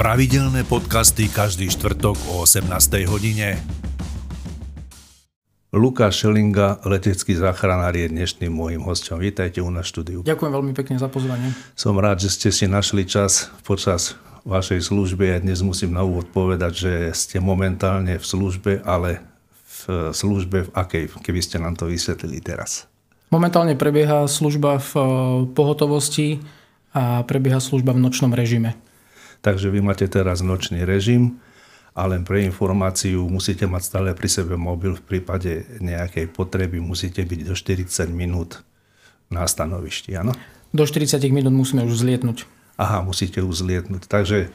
Pravidelné podcasty každý štvrtok o 18. hodine. Lukáš Šelinga, letecký záchranár, je dnešným môjim hostom. Vítajte u nás štúdiu. Ďakujem veľmi pekne za pozvanie. Som rád, že ste si našli čas počas vašej služby. Ja dnes musím na úvod povedať, že ste momentálne v službe, ale v službe v akej, keby ste nám to vysvetlili teraz. Momentálne prebieha služba v eh, pohotovosti a prebieha služba v nočnom režime. Takže vy máte teraz nočný režim a len pre informáciu musíte mať stále pri sebe mobil v prípade nejakej potreby, musíte byť do 40 minút na stanovišti, áno? Do 40 minút musíme už zlietnúť. Aha, musíte už zlietnúť. Takže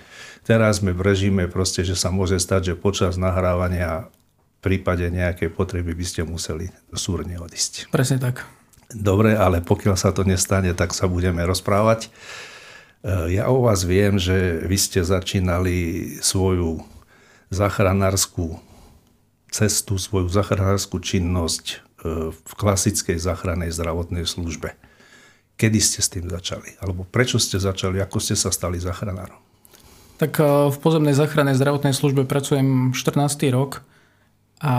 teraz sme v režime proste, že sa môže stať, že počas nahrávania v prípade nejakej potreby by ste museli súrne odísť. Presne tak. Dobre, ale pokiaľ sa to nestane, tak sa budeme rozprávať. E, ja o vás viem, že vy ste začínali svoju záchranárskú cestu, svoju záchranárskú činnosť e, v klasickej záchrannej zdravotnej službe. Kedy ste s tým začali? Alebo prečo ste začali? Ako ste sa stali záchranárom? Tak e, v pozemnej záchrannej zdravotnej službe pracujem 14. rok a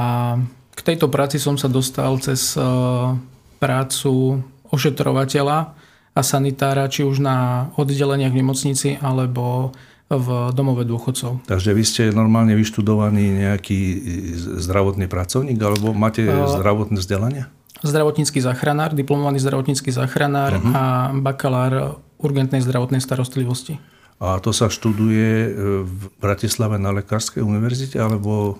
k tejto práci som sa dostal cez prácu ošetrovateľa a sanitára, či už na oddeleniach v nemocnici alebo v domove dôchodcov. Takže vy ste normálne vyštudovaný nejaký zdravotný pracovník alebo máte uh, zdravotné vzdelanie? Zdravotnícky záchranár, diplomovaný zdravotnícky záchranár uh-huh. a bakalár urgentnej zdravotnej starostlivosti. A to sa študuje v Bratislave na Lekárskej univerzite alebo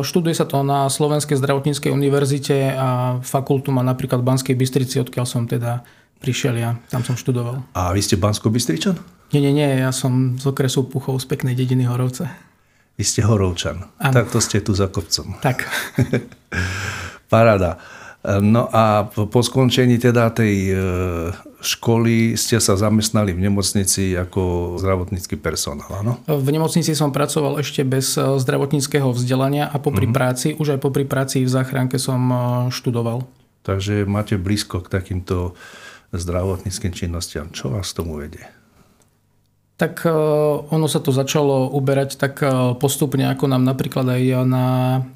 Študuje sa to na Slovenskej zdravotníckej univerzite a fakultu má napríklad v Banskej Bystrici, odkiaľ som teda prišiel ja, tam som študoval. A vy ste bansko bystričan Nie, nie, nie, ja som z okresu Puchov z peknej dediny Horovce. Vy ste Horovčan. Ano. Tak to ste tu za kopcom. Tak. Paráda. No a po skončení teda tej e, školy ste sa zamestnali v nemocnici ako zdravotnícky personál, áno? V nemocnici som pracoval ešte bez e, zdravotníckého vzdelania a popri uh-huh. práci, už aj popri práci v záchranke som e, študoval. Takže máte blízko k takýmto zdravotníckým činnostiam. Čo vás tomu vedie? Tak e, ono sa to začalo uberať tak e, postupne, ako nám napríklad aj na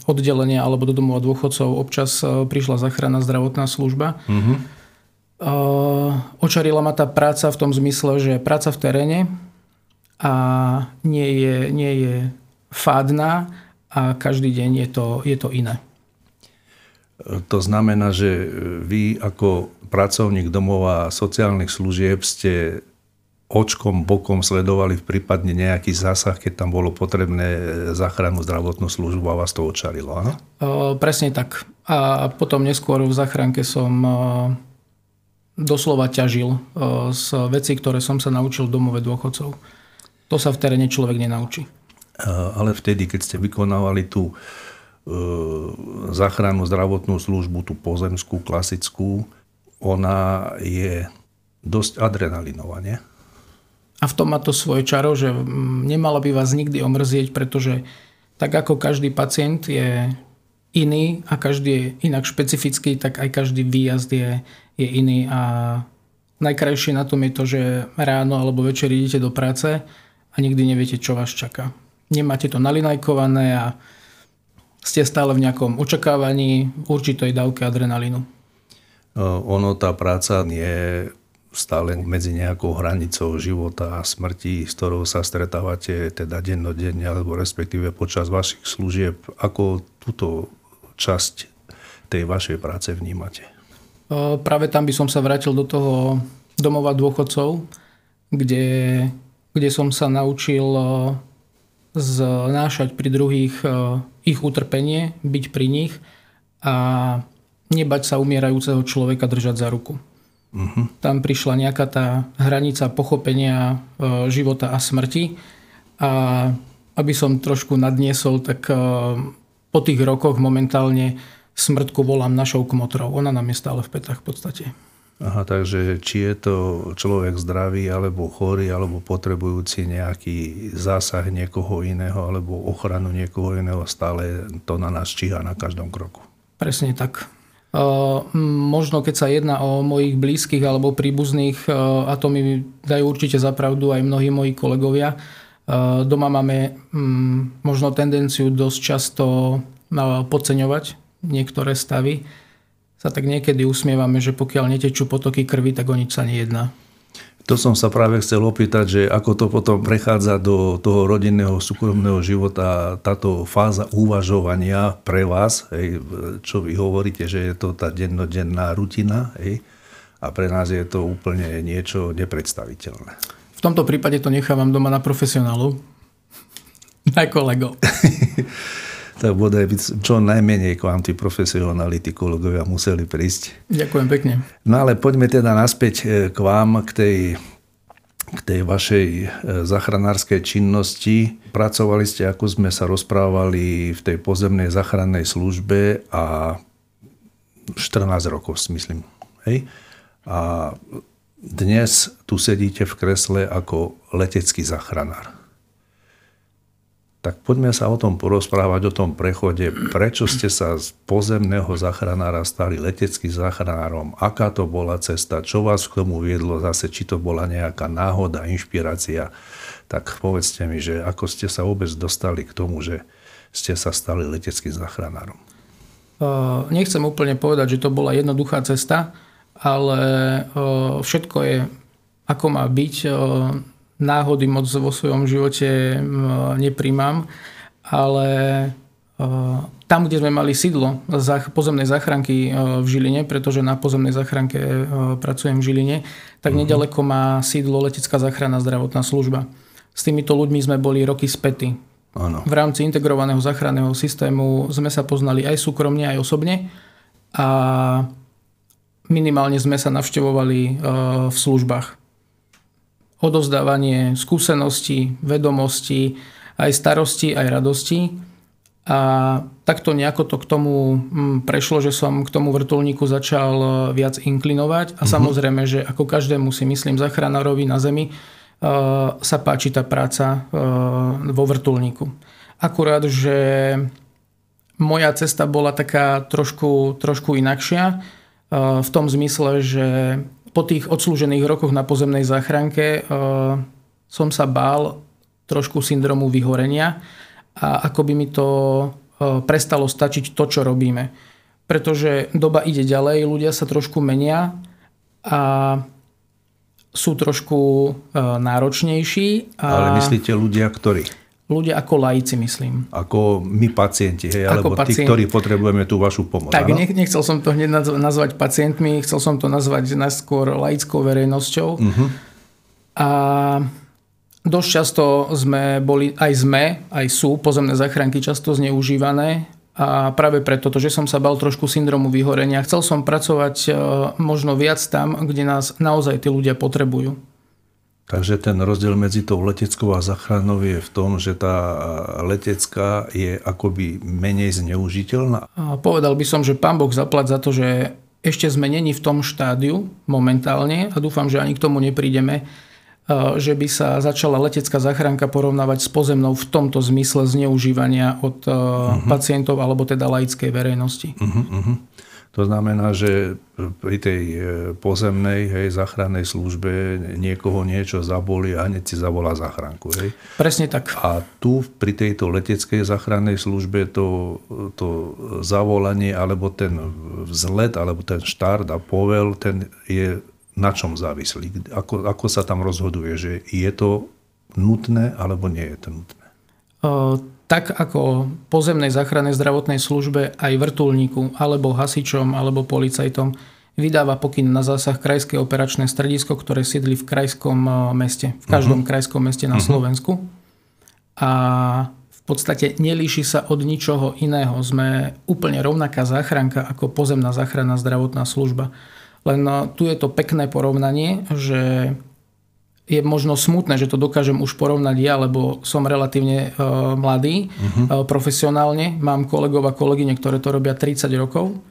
oddelenie alebo do domova dôchodcov občas e, prišla záchranná zdravotná služba. Uh-huh. Očarila ma tá práca v tom zmysle, že práca v teréne a nie je, nie je fádna a každý deň je to, je to iné. To znamená, že vy ako pracovník domova sociálnych služieb ste očkom, bokom sledovali v prípadne nejaký zásah, keď tam bolo potrebné záchranu zdravotnú službu a vás to očarilo, áno? presne tak. A potom neskôr v záchranke som doslova ťažil z vecí, ktoré som sa naučil v domove dôchodcov. To sa v teréne človek nenaučí. Ale vtedy, keď ste vykonávali tú záchrannú zdravotnú službu, tú pozemskú, klasickú, ona je dosť adrenalinová, nie? A v tom má to svoje čaro, že nemala by vás nikdy omrzieť, pretože tak ako každý pacient je iný a každý je inak špecifický, tak aj každý výjazd je, je iný a najkrajšie na tom je to, že ráno alebo večer idete do práce a nikdy neviete, čo vás čaká. Nemáte to nalinajkované a ste stále v nejakom očakávaní určitej dávke adrenalínu. Ono, tá práca je stále medzi nejakou hranicou života a smrti, s ktorou sa stretávate teda dennodenne, alebo respektíve počas vašich služieb. Ako túto časť tej vašej práce vnímate? Práve tam by som sa vrátil do toho domova dôchodcov, kde, kde som sa naučil znášať pri druhých e, ich utrpenie, byť pri nich a nebať sa umierajúceho človeka držať za ruku. Uh-huh. Tam prišla nejaká tá hranica pochopenia e, života a smrti a aby som trošku nadniesol, tak e, po tých rokoch momentálne smrtku volám našou kmotrou. Ona nám je stále v petách v podstate. Aha, takže či je to človek zdravý, alebo chorý, alebo potrebujúci nejaký zásah niekoho iného, alebo ochranu niekoho iného, stále to na nás číha na každom kroku. Presne tak. Možno keď sa jedná o mojich blízkych alebo príbuzných, a to mi dajú určite zapravdu aj mnohí moji kolegovia, Doma máme mm, možno tendenciu dosť často podceňovať niektoré stavy. Sa tak niekedy usmievame, že pokiaľ netečú potoky krvi, tak o nič sa nejedná. To som sa práve chcel opýtať, že ako to potom prechádza do toho rodinného, súkromného života, táto fáza uvažovania pre vás, hej, čo vy hovoríte, že je to tá dennodenná rutina, hej, a pre nás je to úplne niečo nepredstaviteľné. V tomto prípade to nechávam doma na profesionálu, na kolego. tak bodaj by čo najmenej k vám tí profesionality kolegovia museli prísť. Ďakujem pekne. No ale poďme teda naspäť e, k vám, k tej, k tej vašej e, zachranárskej činnosti. Pracovali ste, ako sme sa rozprávali, v tej pozemnej záchrannej službe a 14 rokov, myslím. Hej? A dnes tu sedíte v kresle ako letecký zachranár tak poďme sa o tom porozprávať, o tom prechode. Prečo ste sa z pozemného záchranára stali leteckým záchranárom? Aká to bola cesta? Čo vás k tomu viedlo zase? Či to bola nejaká náhoda, inšpirácia? Tak povedzte mi, že ako ste sa vôbec dostali k tomu, že ste sa stali leteckým záchranárom? Nechcem úplne povedať, že to bola jednoduchá cesta, ale všetko je ako má byť náhody moc vo svojom živote nepríjmam, ale tam, kde sme mali sídlo pozemnej záchranky v Žiline, pretože na pozemnej záchranke pracujem v Žiline, tak uh-huh. nedaleko má sídlo letecká záchranná zdravotná služba. S týmito ľuďmi sme boli roky späty. Ano. V rámci integrovaného záchranného systému sme sa poznali aj súkromne, aj osobne a minimálne sme sa navštevovali v službách odovzdávanie skúseností, vedomostí, aj starosti, aj radosti. A takto nejako to k tomu mm, prešlo, že som k tomu vrtulníku začal e, viac inklinovať. A mm-hmm. samozrejme, že ako každému si myslím zachránarovi na Zemi, e, sa páči tá práca e, vo vrtulníku. Akurát, že moja cesta bola taká trošku, trošku inakšia v tom zmysle, že po tých odslúžených rokoch na pozemnej záchranke uh, som sa bál trošku syndromu vyhorenia a ako by mi to uh, prestalo stačiť to, čo robíme. Pretože doba ide ďalej, ľudia sa trošku menia a sú trošku uh, náročnejší. A... Ale myslíte ľudia, ktorí? Ľudia ako laici, myslím. Ako my pacienti, hej, alebo pacient... tí, ktorí potrebujeme tú vašu pomoc. Tak, nech, nechcel som to hneď nazvať pacientmi, chcel som to nazvať najskôr laickou verejnosťou. Uh-huh. A dosť často sme boli, aj sme, aj sú pozemné záchranky často zneužívané a práve preto, že som sa bal trošku syndromu vyhorenia, chcel som pracovať e, možno viac tam, kde nás naozaj tí ľudia potrebujú. Takže ten rozdiel medzi tou leteckou a záchranou je v tom, že tá letecká je akoby menej zneužiteľná. A povedal by som, že pán Boh zaplať za to, že ešte sme není v tom štádiu momentálne a dúfam, že ani k tomu neprídeme, že by sa začala letecká záchranka porovnávať s pozemnou v tomto zmysle zneužívania od uh-huh. pacientov alebo teda laickej verejnosti. Uh-huh, uh-huh. To znamená, že pri tej e, pozemnej hej, záchrannej službe niekoho niečo zaboli a hneď si zavolá záchranku. Hej. Presne tak. A tu pri tejto leteckej záchrannej službe to, to zavolanie alebo ten vzlet alebo ten štart a povel, ten je na čom závislý? Ako, ako sa tam rozhoduje, že je to nutné alebo nie je to nutné? Uh tak ako pozemnej záchrannej zdravotnej službe aj vrtulníku, alebo hasičom, alebo policajtom vydáva pokyn na zásah Krajské operačné stredisko, ktoré sídli v krajskom e, meste, v každom uh-huh. krajskom meste na uh-huh. Slovensku. A v podstate nelíši sa od ničoho iného. Sme úplne rovnaká záchranka ako pozemná záchranná zdravotná služba. Len e, tu je to pekné porovnanie, že je možno smutné, že to dokážem už porovnať ja, lebo som relatívne uh, mladý uh-huh. uh, profesionálne. Mám kolegov a kolegyne, ktoré to robia 30 rokov.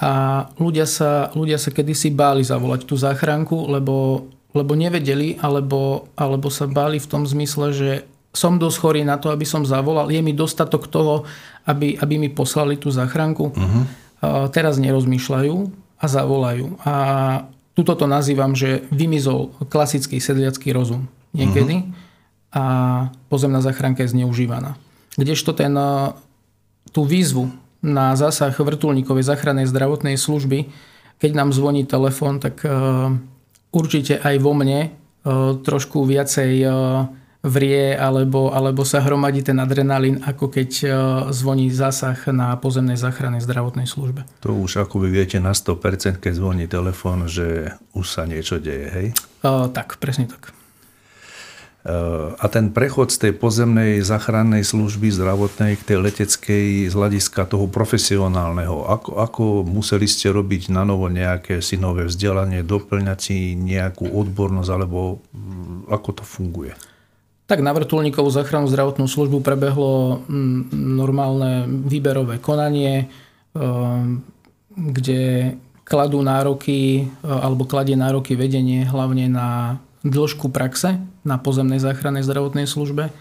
A ľudia sa, ľudia sa kedysi báli zavolať tú záchranku, lebo, lebo nevedeli, alebo, alebo sa báli v tom zmysle, že som dosť chorý na to, aby som zavolal. Je mi dostatok toho, aby, aby mi poslali tú záchranku. Uh-huh. Uh, teraz nerozmýšľajú a zavolajú. A Tuto to nazývam, že vymizol klasický sedliacký rozum niekedy. Uh-huh. a pozemná záchranka je zneužívaná. Kdežto ten, tú výzvu na zásah vrtulníkovej záchrannej zdravotnej služby, keď nám zvoní telefón, tak určite aj vo mne trošku viacej vrie alebo, alebo sa hromadí ten adrenalín, ako keď zvoní zásah na pozemnej záchrannej zdravotnej službe. To už ako vy viete na 100%, keď zvoní telefón, že už sa niečo deje, hej? Uh, tak, presne tak. A ten prechod z tej pozemnej záchrannej služby zdravotnej k tej leteckej z hľadiska toho profesionálneho, ako, ako museli ste robiť na novo nejaké synové vzdelanie, doplňať si nejakú odbornosť, alebo mm, ako to funguje? Tak na vrtulníkovú záchranu zdravotnú službu prebehlo mm, normálne výberové konanie, ehm, kde kladú nároky, e, alebo kladie nároky vedenie hlavne na dĺžku praxe na pozemnej záchrannej zdravotnej službe. E,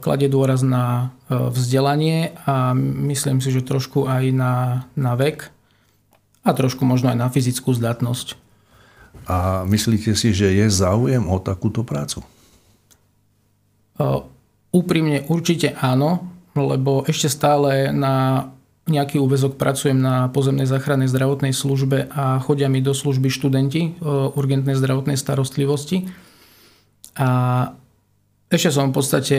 kladie dôraz na e, vzdelanie a myslím si, že trošku aj na, na vek a trošku možno aj na fyzickú zdatnosť. A myslíte si, že je záujem o takúto prácu? Úprimne určite áno, lebo ešte stále na nejaký úvezok pracujem na pozemnej záchrannej zdravotnej službe a chodia mi do služby študenti e, urgentnej zdravotnej starostlivosti. A ešte som v podstate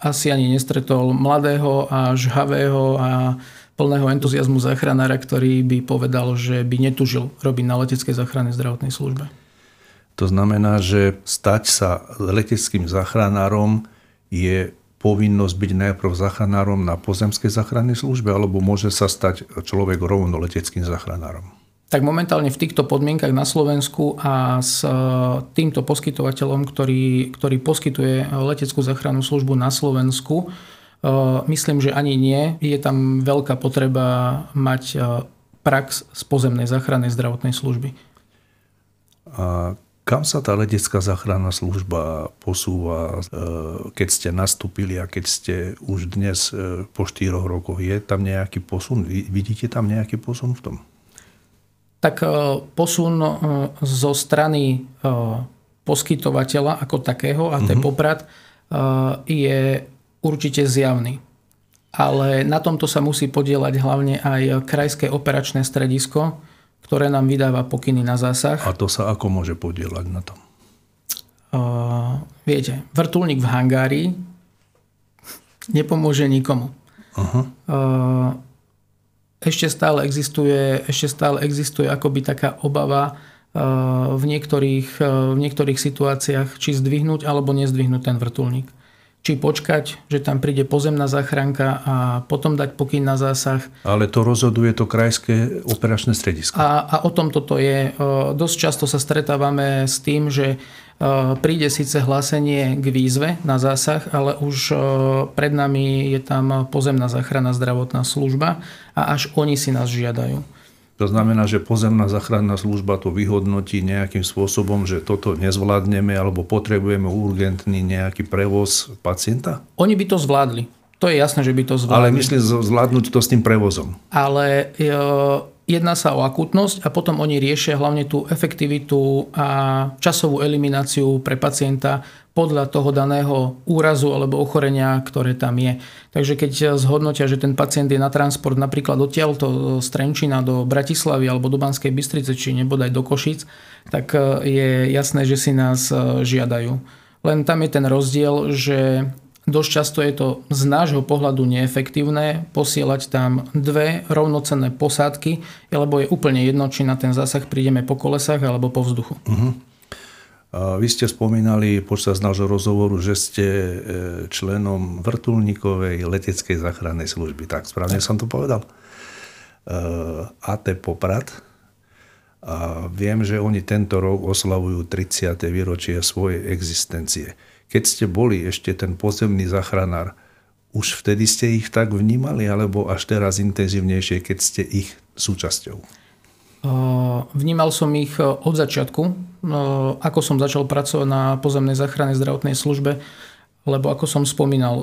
asi ani nestretol mladého a žhavého a plného entuziasmu záchranára, ktorý by povedal, že by netužil robiť na leteckej záchrannej zdravotnej službe. To znamená, že stať sa leteckým záchranárom je povinnosť byť najprv záchranárom na pozemskej záchrannej službe, alebo môže sa stať človek rovno leteckým záchranárom? Tak momentálne v týchto podmienkach na Slovensku a s e, týmto poskytovateľom, ktorý, ktorý poskytuje leteckú záchrannú službu na Slovensku, e, myslím, že ani nie. Je tam veľká potreba mať e, prax z pozemnej záchrannej zdravotnej služby. A kam sa tá letecká záchranná služba posúva, e, keď ste nastúpili a keď ste už dnes e, po štyroch rokoch? Je tam nejaký posun? Vidíte tam nejaký posun v tom? Tak e, posun zo strany poskytovateľa ako takého, a to je mhm. Poprad, je určite zjavný. Ale na tomto sa musí podielať hlavne aj Krajské operačné stredisko, ktoré nám vydáva pokyny na zásah. A to sa ako môže podielať na tom? Uh, viete, vrtulník v hangári nepomôže nikomu. Uh-huh. Uh, ešte stále existuje, ešte stále existuje akoby taká obava uh, v niektorých, uh, v niektorých situáciách, či zdvihnúť alebo nezdvihnúť ten vrtulník či počkať, že tam príde pozemná záchranka a potom dať pokyn na zásah. Ale to rozhoduje to krajské operačné stredisko. A, a o tom toto je. E, dosť často sa stretávame s tým, že e, príde síce hlásenie k výzve na zásah, ale už e, pred nami je tam pozemná záchranná zdravotná služba a až oni si nás žiadajú. To znamená, že pozemná záchranná služba to vyhodnotí nejakým spôsobom, že toto nezvládneme alebo potrebujeme urgentný nejaký prevoz pacienta? Oni by to zvládli. To je jasné, že by to zvládli. Ale myslím zvládnuť to s tým prevozom. Ale e, jedná sa o akutnosť a potom oni riešia hlavne tú efektivitu a časovú elimináciu pre pacienta podľa toho daného úrazu alebo ochorenia, ktoré tam je. Takže keď zhodnotia, že ten pacient je na transport napríklad odtiaľto z Trenčina do Bratislavy alebo do Banskej Bystrice, či nebodaj do Košic, tak e, je jasné, že si nás e, žiadajú. Len tam je ten rozdiel, že dosť často je to z nášho pohľadu neefektívne posielať tam dve rovnocenné posádky, lebo je úplne jedno, či na ten zásah prídeme po kolesách alebo po vzduchu. Uh-huh. Vy ste spomínali počas nášho rozhovoru, že ste e, členom vrtulníkovej leteckej záchrannej služby. Tak, správne som to povedal? E, AT Poprad. A viem, že oni tento rok oslavujú 30. výročie svojej existencie. Keď ste boli ešte ten pozemný záchranár, už vtedy ste ich tak vnímali, alebo až teraz intenzívnejšie, keď ste ich súčasťou? Vnímal som ich od začiatku, ako som začal pracovať na pozemnej záchrannej zdravotnej službe, lebo ako som spomínal,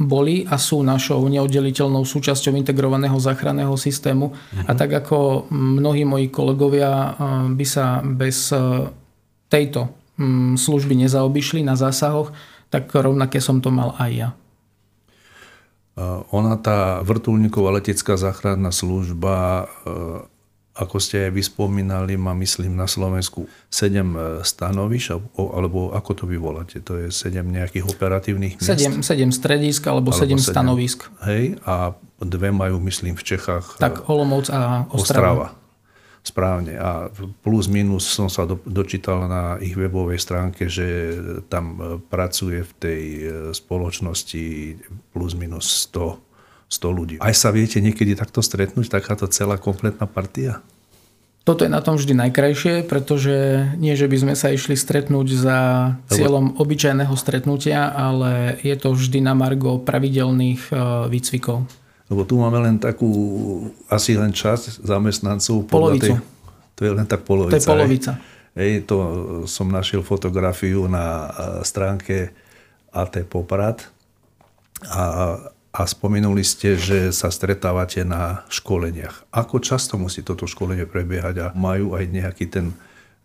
boli a sú našou neoddeliteľnou súčasťou integrovaného záchranného systému. Mhm. A tak ako mnohí moji kolegovia by sa bez tejto služby nezaobišli na zásahoch, tak rovnaké som to mal aj ja. Ona, tá vrtulníková letecká záchranná služba, ako ste aj vyspomínali, má myslím na Slovensku 7 e, stanoviš, alebo ako to vy voláte? To je 7 nejakých operatívnych miest? 7, 7 stredisk alebo, alebo 7, 7 stanovisk. Hej, a dve majú myslím v Čechách. Tak Olomouc a Ostrava. Ostrava. Správne. A plus minus som sa do, dočítal na ich webovej stránke, že tam e, pracuje v tej e, spoločnosti plus minus 100 100 ľudí. Aj sa viete niekedy takto stretnúť, takáto celá kompletná partia? Toto je na tom vždy najkrajšie, pretože nie, že by sme sa išli stretnúť za cieľom obyčajného stretnutia, ale je to vždy na margo pravidelných e, výcvikov. Lebo tu máme len takú, asi len časť zamestnancov. Polovicu. Tej, to je len tak polovica. To je polovica. Hej, to som našiel fotografiu na e, stránke AT Poprad a a spomenuli ste, že sa stretávate na školeniach. Ako často musí toto školenie prebiehať a majú aj nejaký ten,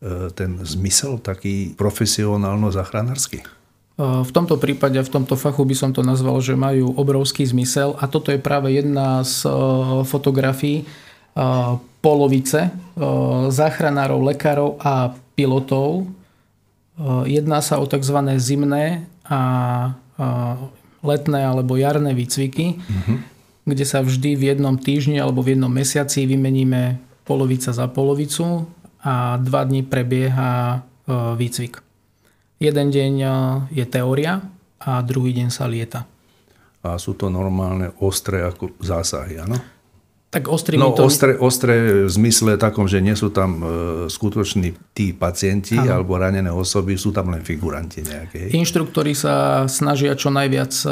e, ten zmysel taký profesionálno-zachránársky? E, v tomto prípade, v tomto fachu by som to nazval, že majú obrovský zmysel a toto je práve jedna z e, fotografií polovice záchranárov, lekárov a pilotov. Jedná sa o tzv. zimné a letné alebo jarné výcviky, uh-huh. kde sa vždy v jednom týždni alebo v jednom mesiaci vymeníme polovica za polovicu a dva dní prebieha e, výcvik. Jeden deň e, je teória a druhý deň sa lieta. A sú to normálne ostré ako zásahy, áno? Tak ostrý no, to... ostré, ostré v zmysle takom, že nie sú tam e, skutoční tí pacienti ano. alebo ranené osoby, sú tam len figuranti nejaké. Inštruktori sa snažia čo najviac e,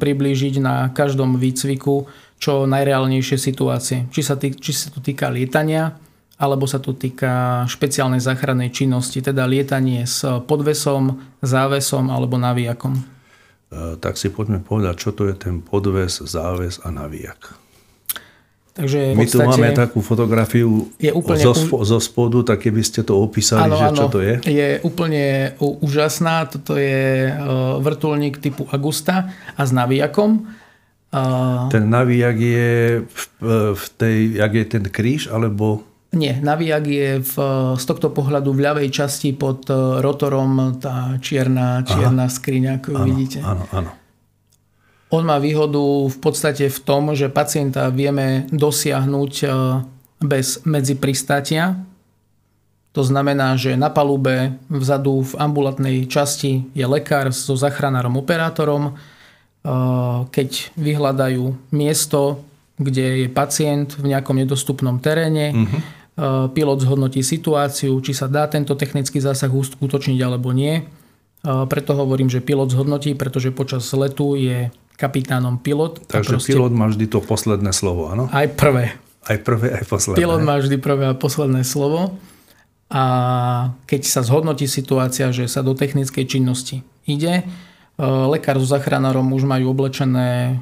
priblížiť na každom výcviku čo najreálnejšie situácie. Či sa, tý, či sa to týka lietania, alebo sa to týka špeciálnej záchrannej činnosti, teda lietanie s podvesom, závesom alebo navijakom. E, tak si poďme povedať, čo to je ten podves, záves a navijak. Takže My tu máme takú fotografiu je úplne zo, spo, zo spodu, tak keby ste to opísali, ano, že čo to je? Je úplne úžasná. Toto je e, vrtulník typu Agusta a s navijakom. Ten navijak je v, v tej, jak je ten kríž, alebo... Nie, navijak je v, z tohto pohľadu v ľavej časti pod e, rotorom tá čierna, čierna skriňa, ako ano, vidíte. Áno, áno. On má výhodu v podstate v tom, že pacienta vieme dosiahnuť e, bez medzipristátia. To znamená, že na palube vzadu v ambulantnej časti je lekár so zachranárom operátorom. E, keď vyhľadajú miesto, kde je pacient v nejakom nedostupnom teréne, uh-huh. Pilot zhodnotí situáciu, či sa dá tento technický zásah uskutočniť alebo nie. Preto hovorím, že pilot zhodnotí, pretože počas letu je kapitánom pilot. Takže proste... pilot má vždy to posledné slovo, áno? Aj prvé. Aj prvé, aj posledné. Pilot má vždy prvé a posledné slovo. A keď sa zhodnotí situácia, že sa do technickej činnosti ide, e, lekár so zachránarom už majú oblečené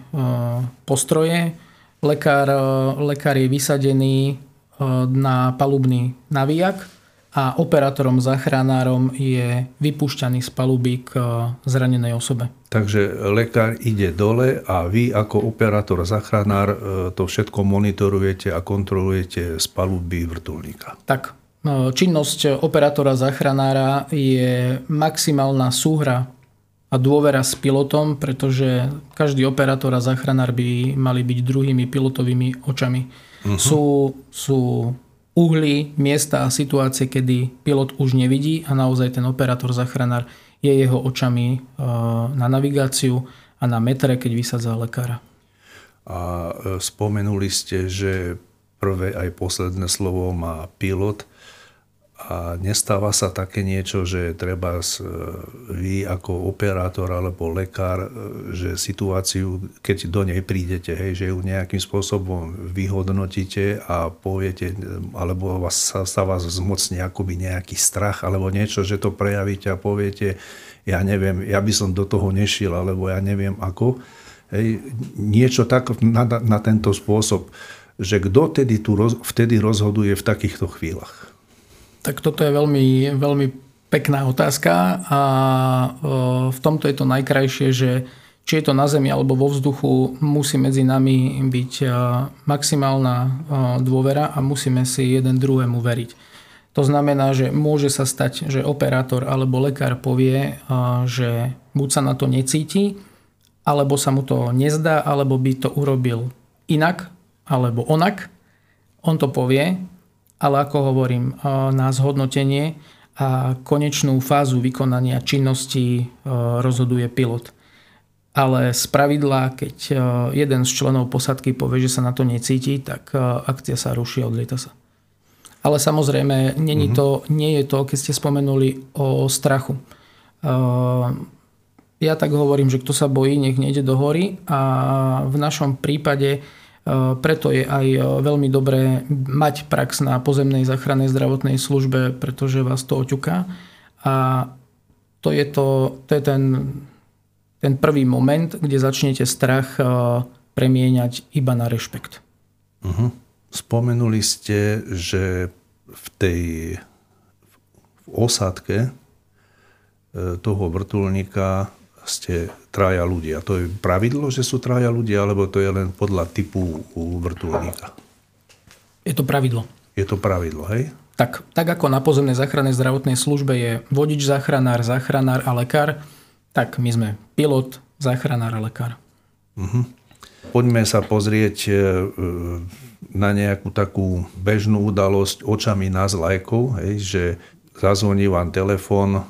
postroje, lekár, lekár je vysadený na palubný navíjak, a operátorom záchranárom je vypúšťaný z paluby k zranenej osobe. Takže lekár ide dole a vy ako operátor záchranár e, to všetko monitorujete a kontrolujete z paluby vrtulníka. Tak. E, činnosť operátora záchranára je maximálna súhra a dôvera s pilotom, pretože každý operátor a záchranár by mali byť druhými pilotovými očami. Uh-huh. Sú, sú uhly, miesta a situácie, kedy pilot už nevidí a naozaj ten operátor záchranár je jeho očami e, na navigáciu a na metre, keď vysadza lekára. A e, spomenuli ste, že prvé aj posledné slovo má pilot. A nestáva sa také niečo, že treba vy ako operátor alebo lekár, e, že situáciu, keď do nej prídete, hej, že ju nejakým spôsobom vyhodnotíte a poviete, alebo vás, sa, sa vás zmocní akoby nejaký strach alebo niečo, že to prejavíte a poviete, ja neviem, ja by som do toho nešiel, alebo ja neviem ako. Hej, niečo tak na, na tento spôsob, že kto tedy tu roz, vtedy rozhoduje v takýchto chvíľach. Tak toto je veľmi, veľmi pekná otázka a v tomto je to najkrajšie, že či je to na Zemi alebo vo vzduchu, musí medzi nami byť maximálna dôvera a musíme si jeden druhému veriť. To znamená, že môže sa stať, že operátor alebo lekár povie, že buď sa na to necíti, alebo sa mu to nezdá, alebo by to urobil inak, alebo onak. On to povie, ale ako hovorím, na zhodnotenie a konečnú fázu vykonania činnosti rozhoduje pilot ale z pravidla, keď e, jeden z členov posadky povie, že sa na to necíti, tak akcia sa ruší a odlieta sa. Ale samozrejme, není mm-hmm. to, nie je to, keď ste spomenuli o strachu. Ja tak hovorím, že kto sa bojí, nech nejde do hory a v našom prípade preto je aj veľmi dobré mať prax na pozemnej záchrannej zdravotnej službe, pretože vás to oťuká. A to je, to, to je ten ten prvý moment, kde začnete strach eh, premieňať iba na rešpekt. Uh-huh. Spomenuli ste, že v tej v osádke toho vrtulníka ste traja ľudia. To je pravidlo, že sú traja ľudia, alebo to je len podľa typu vrtulníka? Je to pravidlo. Je to pravidlo, hej? Tak, tak ako na pozemnej záchrannej zdravotnej službe je vodič, záchranár, záchranár a lekár, tak my sme pilot, záchranár a lekár. Uh-huh. Poďme sa pozrieť e, na nejakú takú bežnú udalosť očami nás lajkov, hej, že zazvoní vám telefón,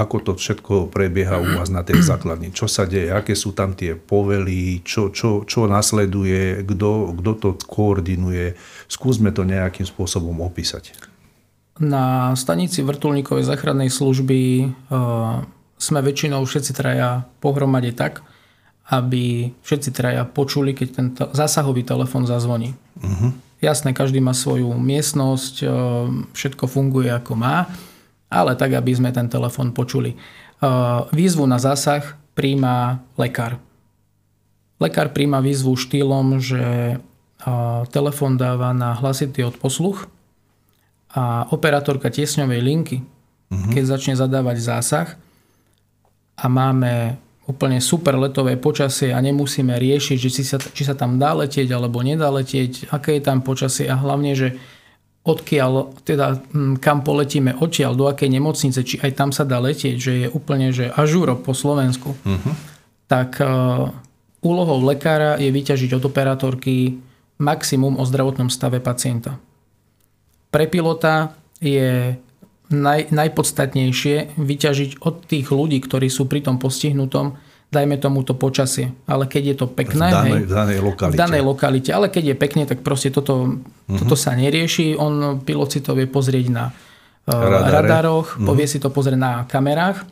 ako to všetko prebieha u vás na tej základni, čo sa deje, aké sú tam tie povely, čo, čo, čo nasleduje, kto, to koordinuje. Skúsme to nejakým spôsobom opísať. Na stanici vrtulníkovej záchrannej služby e, sme väčšinou všetci traja pohromade tak, aby všetci traja počuli, keď ten zásahový telefon zazvoní. Uh-huh. Jasné, každý má svoju miestnosť, e, všetko funguje ako má, ale tak, aby sme ten telefon počuli. E, výzvu na zásah príjma lekár. Lekár príjma výzvu štýlom, že e, telefon dáva na hlasitý odposluch a operátorka tiesňovej linky, uh-huh. keď začne zadávať zásah, a máme úplne super letové počasie a nemusíme riešiť, že či sa, či sa tam dá letieť alebo nedá letieť, aké je tam počasie a hlavne, že odkiaľ, teda kam poletíme, odtiaľ, do akej nemocnice, či aj tam sa dá letieť, že je úplne, že ažúro po Slovensku. Uh-huh. Tak uh, úlohou lekára je vyťažiť od operátorky maximum o zdravotnom stave pacienta. Pre pilota je naj, najpodstatnejšie vyťažiť od tých ľudí, ktorí sú pri tom postihnutom, dajme tomu to počasie. Ale keď je to pekné... V danej, hej, v danej lokalite. V danej lokalite. Ale keď je pekne, tak proste toto, uh-huh. toto sa nerieši. On, pilot si to vie pozrieť na uh, radaroch, uh-huh. povie si to pozrieť na kamerách.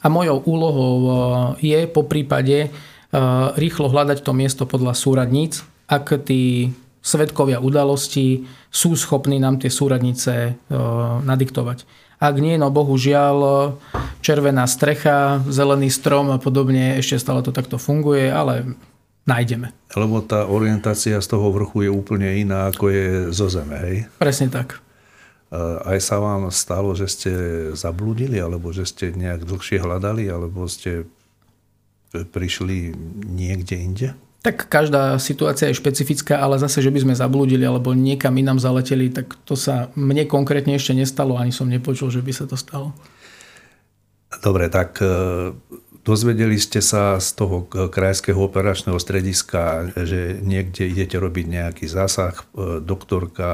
A mojou úlohou uh, je po prípade uh, rýchlo hľadať to miesto podľa súradníc, ak tí svetkovia udalosti sú schopní nám tie súradnice nadiktovať. Ak nie, no bohužiaľ, červená strecha, zelený strom a podobne, ešte stále to takto funguje, ale nájdeme. Lebo tá orientácia z toho vrchu je úplne iná, ako je zo zeme, hej? Presne tak. Aj sa vám stalo, že ste zablúdili, alebo že ste nejak dlhšie hľadali, alebo ste prišli niekde inde? Tak každá situácia je špecifická, ale zase, že by sme zablúdili alebo niekam inám zaleteli, tak to sa mne konkrétne ešte nestalo, ani som nepočul, že by sa to stalo. Dobre, tak e, dozvedeli ste sa z toho krajského operačného strediska, že niekde idete robiť nejaký zásah, e, doktorka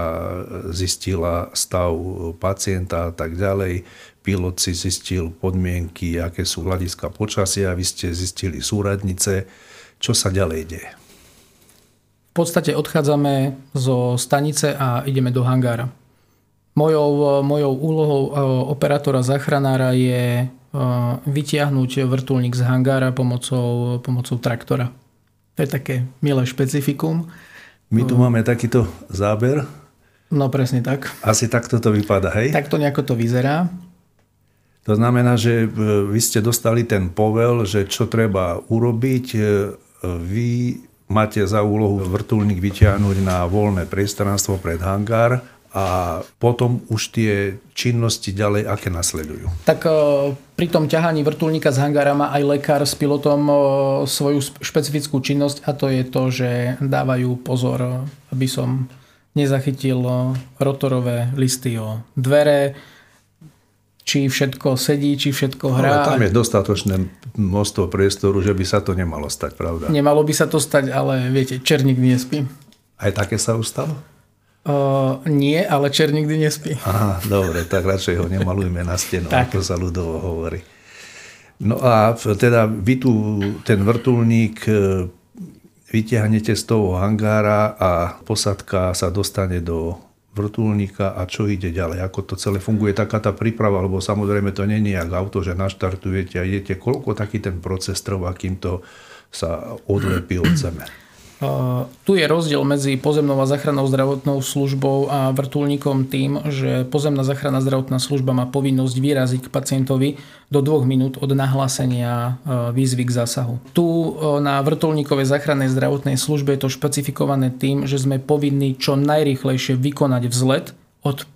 zistila stav pacienta a tak ďalej, pilot si zistil podmienky, aké sú hľadiska počasia, vy ste zistili súradnice, čo sa ďalej deje? V podstate odchádzame zo stanice a ideme do hangára. Mojou, mojou úlohou e, operátora záchranára je e, vytiahnuť vrtulník z hangára pomocou, pomocou traktora. To je také milé špecifikum. My tu máme takýto záber. No presne tak. Asi takto to vypadá, hej? Takto nejako to vyzerá. To znamená, že e, vy ste dostali ten povel, že čo treba urobiť, vy máte za úlohu vrtulník vyťahnuť na voľné priestranstvo pred hangár a potom už tie činnosti ďalej, aké nasledujú? Tak e, pri tom ťahaní vrtulníka z hangára má aj lekár s pilotom e, svoju špecifickú činnosť a to je to, že dávajú pozor, aby som nezachytil rotorové listy o dvere, či všetko sedí, či všetko hrá. Ale tam je dostatočné množstvo priestoru, že by sa to nemalo stať, pravda? Nemalo by sa to stať, ale viete, černík nespí. Aj také sa už stalo? Uh, nie, ale čer nikdy nespí. Aha, dobre, tak radšej ho nemalujme na stenu, ako sa ľudovo hovorí. No a teda vy tu ten vrtulník e, vytiahnete z toho hangára a posadka sa dostane do vrtulníka a čo ide ďalej, ako to celé funguje, taká tá príprava, lebo samozrejme to nie je nejak auto, že naštartujete a idete, koľko taký ten proces trvá, kým to sa odlepí od zeme. Tu je rozdiel medzi pozemnou a záchrannou zdravotnou službou a vrtulníkom tým, že pozemná záchranná zdravotná služba má povinnosť vyraziť k pacientovi do dvoch minút od nahlásenia výzvy k zásahu. Tu na vrtulníkovej záchrannej zdravotnej službe je to špecifikované tým, že sme povinní čo najrychlejšie vykonať vzlet od,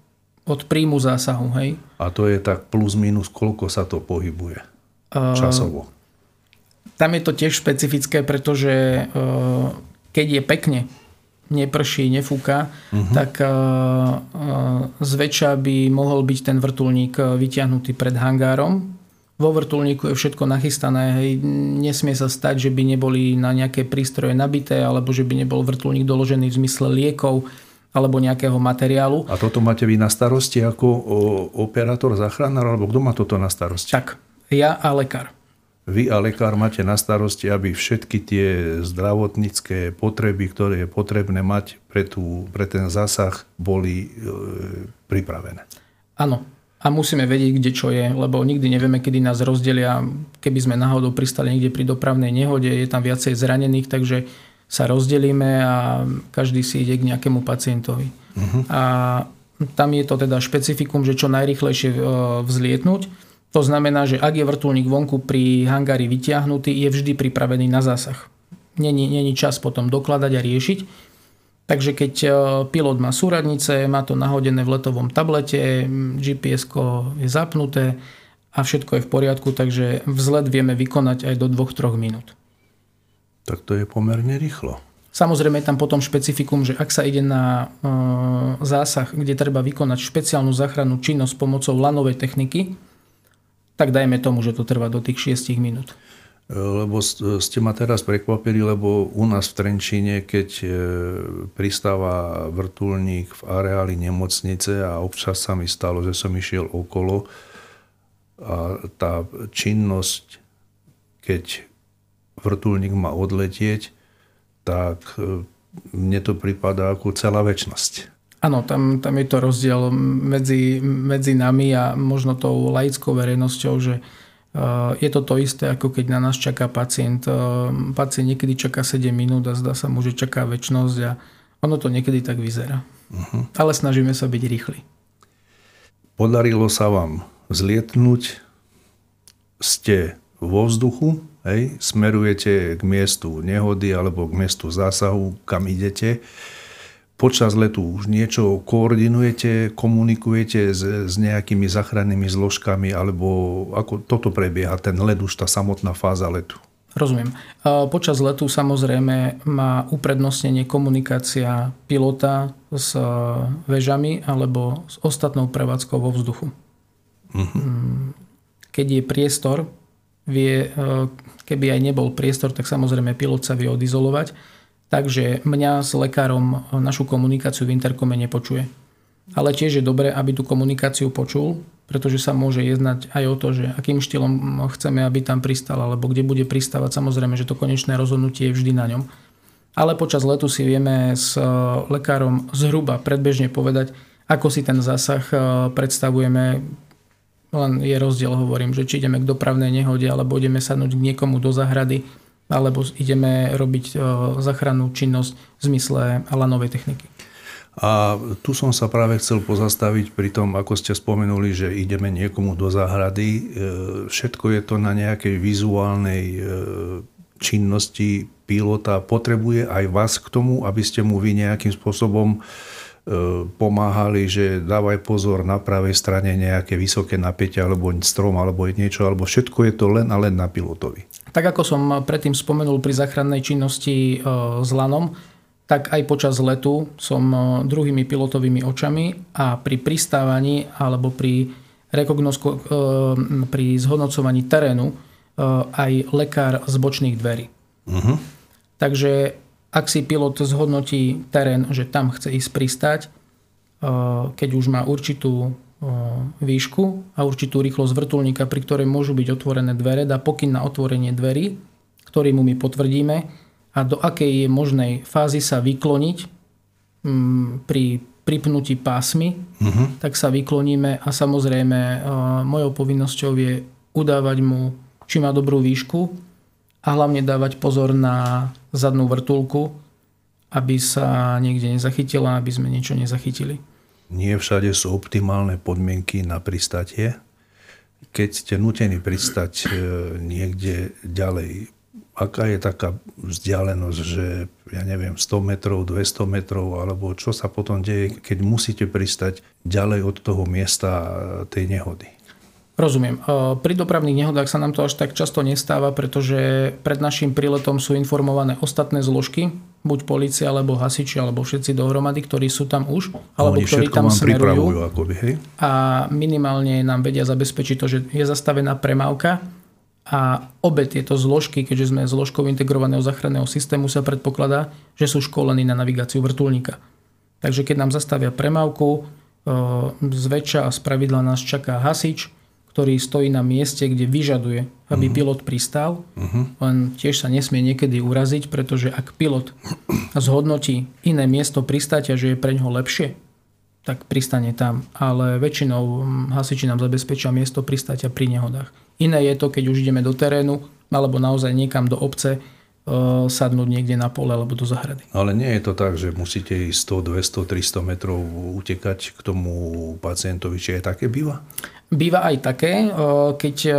od príjmu zásahu. Hej? A to je tak plus minus, koľko sa to pohybuje časovo? Tam je to tiež špecifické, pretože keď je pekne, neprší, nefúka, uh-huh. tak uh, zväčša by mohol byť ten vrtulník vyťahnutý pred hangárom. Vo vrtulníku je všetko nachystané, hej, nesmie sa stať, že by neboli na nejaké prístroje nabité, alebo že by nebol vrtulník doložený v zmysle liekov, alebo nejakého materiálu. A toto máte vy na starosti ako operátor, záchranár, alebo kto má toto na starosti? Tak, ja a lekár vy a lekár máte na starosti, aby všetky tie zdravotnícke potreby, ktoré je potrebné mať pre, tú, pre ten zásah, boli e, pripravené. Áno. A musíme vedieť, kde čo je, lebo nikdy nevieme, kedy nás rozdelia. Keby sme náhodou pristali niekde pri dopravnej nehode, je tam viacej zranených, takže sa rozdelíme a každý si ide k nejakému pacientovi. Uh-huh. A tam je to teda špecifikum, že čo najrychlejšie e, vzlietnúť to znamená, že ak je vrtulník vonku pri hangári vytiahnutý, je vždy pripravený na zásah. Není, není čas potom dokladať a riešiť. Takže keď e, pilot má súradnice, má to nahodené v letovom tablete, gps je zapnuté a všetko je v poriadku, takže vzlet vieme vykonať aj do 2-3 minút. Tak to je pomerne rýchlo. Samozrejme je tam potom špecifikum, že ak sa ide na e, zásah, kde treba vykonať špeciálnu záchrannú činnosť pomocou lanovej techniky, tak dajme tomu, že to trvá do tých 6 minút. Lebo ste ma teraz prekvapili, lebo u nás v Trenčíne, keď e, pristáva vrtulník v areáli nemocnice a občas sa mi stalo, že som išiel okolo a tá činnosť, keď vrtulník má odletieť, tak e, mne to prípada ako celá väčnosť. Áno, tam, tam je to rozdiel medzi, medzi nami a možno tou laickou verejnosťou, že uh, je to to isté, ako keď na nás čaká pacient. Uh, pacient niekedy čaká 7 minút a zdá sa mu, že čaká väčnosť a ono to niekedy tak vyzerá. Uh-huh. Ale snažíme sa byť rýchli. Podarilo sa vám zlietnúť, ste vo vzduchu, hej, smerujete k miestu nehody alebo k miestu zásahu, kam idete počas letu už niečo koordinujete, komunikujete s, s nejakými zachrannými zložkami, alebo ako toto prebieha, ten let, už tá samotná fáza letu? Rozumiem. Počas letu samozrejme má uprednostnenie komunikácia pilota s vežami alebo s ostatnou prevádzkou vo vzduchu. Uh-huh. Keď je priestor, vie, keby aj nebol priestor, tak samozrejme pilot sa vie odizolovať Takže mňa s lekárom našu komunikáciu v interkome nepočuje. Ale tiež je dobré, aby tú komunikáciu počul, pretože sa môže jednať aj o to, že akým štýlom chceme, aby tam pristal, alebo kde bude pristávať. Samozrejme, že to konečné rozhodnutie je vždy na ňom. Ale počas letu si vieme s lekárom zhruba predbežne povedať, ako si ten zásah predstavujeme. Len je rozdiel, hovorím, že či ideme k dopravnej nehode, alebo ideme sadnúť k niekomu do zahrady, alebo ideme robiť e, zachrannú činnosť v zmysle lanovej techniky. A tu som sa práve chcel pozastaviť pri tom, ako ste spomenuli, že ideme niekomu do záhrady. E, všetko je to na nejakej vizuálnej e, činnosti pilota. Potrebuje aj vás k tomu, aby ste mu vy nejakým spôsobom pomáhali, že dávaj pozor na pravej strane nejaké vysoké napätie alebo strom alebo niečo, alebo všetko je to len a len na pilotovi. Tak ako som predtým spomenul pri záchrannej činnosti s lanom, tak aj počas letu som druhými pilotovými očami a pri pristávaní alebo pri, pri zhodnocovaní terénu aj lekár z bočných dverí. Uh-huh. Takže ak si pilot zhodnotí terén, že tam chce ísť pristať, eh, keď už má určitú eh, výšku a určitú rýchlosť vrtulníka, pri ktorej môžu byť otvorené dvere, dá pokyn na otvorenie dverí, ktorý mu my potvrdíme a do akej je možnej fázy sa vykloniť mm, pri pripnutí pásmy, uh-huh. tak sa vykloníme a samozrejme eh, mojou povinnosťou je udávať mu, či má dobrú výšku a hlavne dávať pozor na zadnú vrtulku, aby sa niekde nezachytila, aby sme niečo nezachytili. Nie všade sú optimálne podmienky na pristatie. Keď ste nutení pristať e, niekde ďalej, aká je taká vzdialenosť, že ja neviem, 100 metrov, 200 metrov, alebo čo sa potom deje, keď musíte pristať ďalej od toho miesta tej nehody? Rozumiem. Pri dopravných nehodách sa nám to až tak často nestáva, pretože pred našim príletom sú informované ostatné zložky, buď policia, alebo hasiči, alebo všetci dohromady, ktorí sú tam už, alebo Oni ktorí tam smerujú. Akoby, hej? A minimálne nám vedia zabezpečiť to, že je zastavená premávka a obe tieto zložky, keďže sme zložkou integrovaného záchranného systému, sa predpokladá, že sú školení na navigáciu vrtulníka. Takže keď nám zastavia premávku, zväčša a spravidla nás čaká hasič, ktorý stojí na mieste, kde vyžaduje, aby uh-huh. pilot pristal. Uh-huh. Len tiež sa nesmie niekedy uraziť, pretože ak pilot zhodnotí iné miesto pristátia, že je pre ňoho lepšie, tak pristane tam. Ale väčšinou hm, hasiči nám zabezpečia miesto pristátia pri nehodách. Iné je to, keď už ideme do terénu alebo naozaj niekam do obce, sadnúť niekde na pole alebo do zahrady. Ale nie je to tak, že musíte ísť 100, 200, 300 metrov utekať k tomu pacientovi. Či aj také býva? Býva aj také, eh, keď eh,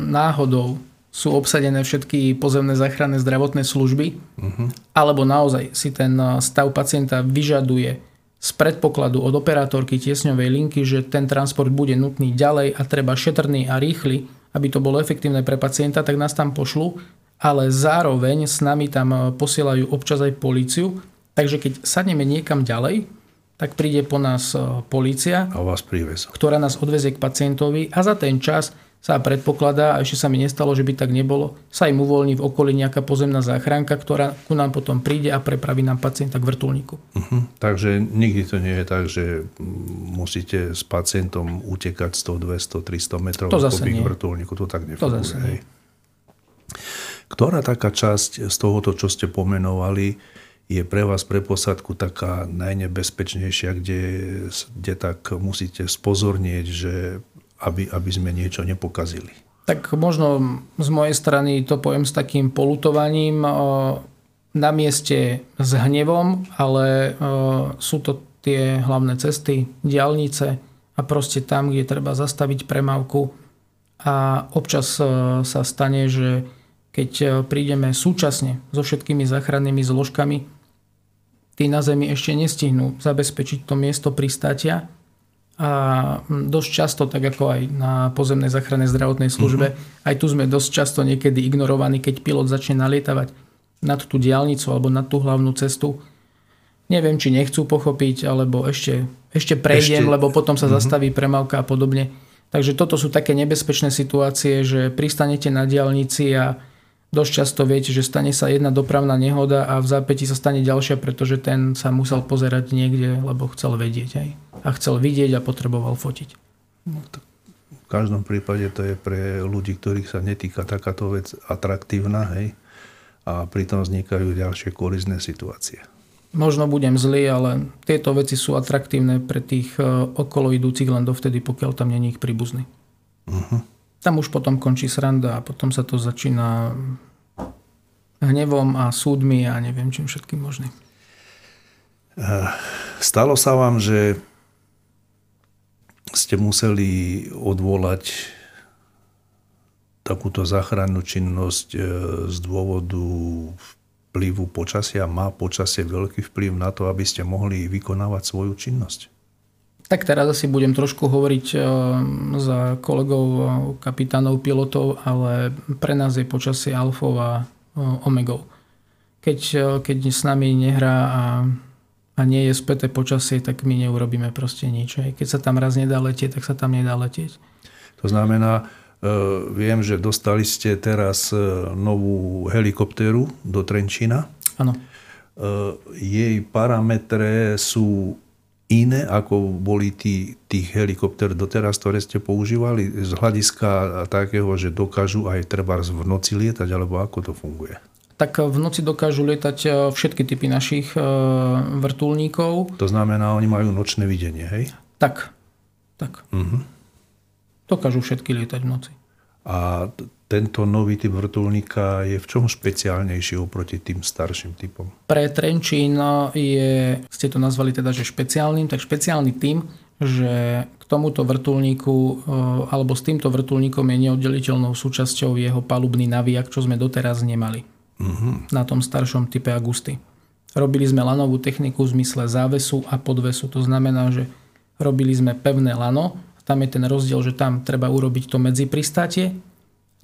náhodou sú obsadené všetky pozemné záchranné zdravotné služby, uh-huh. alebo naozaj si ten stav pacienta vyžaduje z predpokladu od operátorky tiesňovej linky, že ten transport bude nutný ďalej a treba šetrný a rýchly, aby to bolo efektívne pre pacienta, tak nás tam pošlu ale zároveň s nami tam e, posielajú občas aj políciu. Takže keď sadneme niekam ďalej, tak príde po nás e, polícia, a vás ktorá nás odvezie k pacientovi a za ten čas sa predpokladá, a ešte sa mi nestalo, že by tak nebolo, sa im uvoľní v okolí nejaká pozemná záchranka, ktorá ku nám potom príde a prepraví nám pacienta k vrtulníku. Uh-huh. Takže nikdy to nie je tak, že musíte s pacientom utekať 100, 200, 300 metrov to zase k vrtulníku. To tak nefunguje. To zase nie. Ktorá taká časť z tohoto, čo ste pomenovali, je pre vás, pre posadku taká najnebezpečnejšia, kde, kde tak musíte spozornieť, že aby, aby sme niečo nepokazili? Tak možno z mojej strany to poviem s takým polutovaním na mieste s hnevom, ale sú to tie hlavné cesty, diálnice a proste tam, kde treba zastaviť premávku a občas sa stane, že keď e, prídeme súčasne so všetkými záchrannými zložkami, tí na Zemi ešte nestihnú zabezpečiť to miesto pristátia a dosť často, tak ako aj na pozemnej záchrannej zdravotnej službe, uh-huh. aj tu sme dosť často niekedy ignorovaní, keď pilot začne nalietavať nad tú diálnicu alebo nad tú hlavnú cestu. Neviem, či nechcú pochopiť, alebo ešte, ešte prejdem, ešte... lebo potom sa uh-huh. zastaví premávka a podobne. Takže toto sú také nebezpečné situácie, že pristanete na diálnici a dosť často viete, že stane sa jedna dopravná nehoda a v zápäti sa stane ďalšia, pretože ten sa musel pozerať niekde, lebo chcel vedieť aj. A chcel vidieť a potreboval fotiť. No, tak v každom prípade to je pre ľudí, ktorých sa netýka takáto vec atraktívna, hej? A pritom vznikajú ďalšie kolizné situácie. Možno budem zlý, ale tieto veci sú atraktívne pre tých e, okolo idúcich len dovtedy, pokiaľ tam není ich príbuzný. Uh-huh tam už potom končí sranda a potom sa to začína hnevom a súdmi a neviem čím všetkým možným. Eh, stalo sa vám, že ste museli odvolať takúto záchrannú činnosť eh, z dôvodu vplyvu počasia? Má počasie veľký vplyv na to, aby ste mohli vykonávať svoju činnosť? Tak teraz asi budem trošku hovoriť eh, za kolegov kapitánov, pilotov, ale pre nás je počasie alfou a eh, omegou. Keď, keď s nami nehrá a, a nie je späté počasie, tak my neurobíme proste nič. Keď sa tam raz nedá letieť, tak sa tam nedá letieť. To znamená, viem, že dostali ste teraz novú helikoptéru do Trenčína. Áno. Jej parametre sú iné, ako boli tí, tých helikopter doteraz, ktoré ste používali z hľadiska takého, že dokážu aj treba v noci lietať, alebo ako to funguje? Tak v noci dokážu lietať e, všetky typy našich e, vrtulníkov. To znamená, oni majú nočné videnie, hej? Tak, tak. Uh-huh. Dokážu všetky lietať v noci. A tento nový typ vrtulníka je v čom špeciálnejší oproti tým starším typom? Pre Trenčín je, ste to nazvali teda, že špeciálnym, tak špeciálny tým, že k tomuto vrtulníku eh, alebo s týmto vrtulníkom je neoddeliteľnou súčasťou jeho palubný naviak, čo sme doteraz nemali uh-huh. na tom staršom type Agusty. Robili sme lanovú techniku v zmysle závesu a podvesu. To znamená, že robili sme pevné lano. Tam je ten rozdiel, že tam treba urobiť to medzipristátie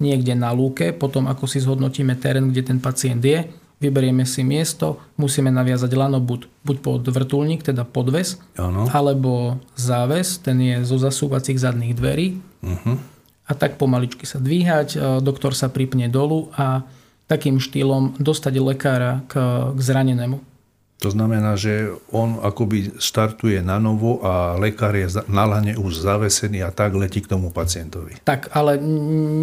niekde na lúke, potom ako si zhodnotíme terén, kde ten pacient je, vyberieme si miesto, musíme naviazať lano buď, buď pod vrtulník, teda podves, ano. alebo záves, ten je zo zasúvacích zadných dverí. Uh-huh. A tak pomaličky sa dvíhať, e, doktor sa pripne dolu a takým štýlom dostať lekára k, k zranenému. To znamená, že on akoby štartuje na novo a lekár je na lane už zavesený a tak letí k tomu pacientovi. Tak, ale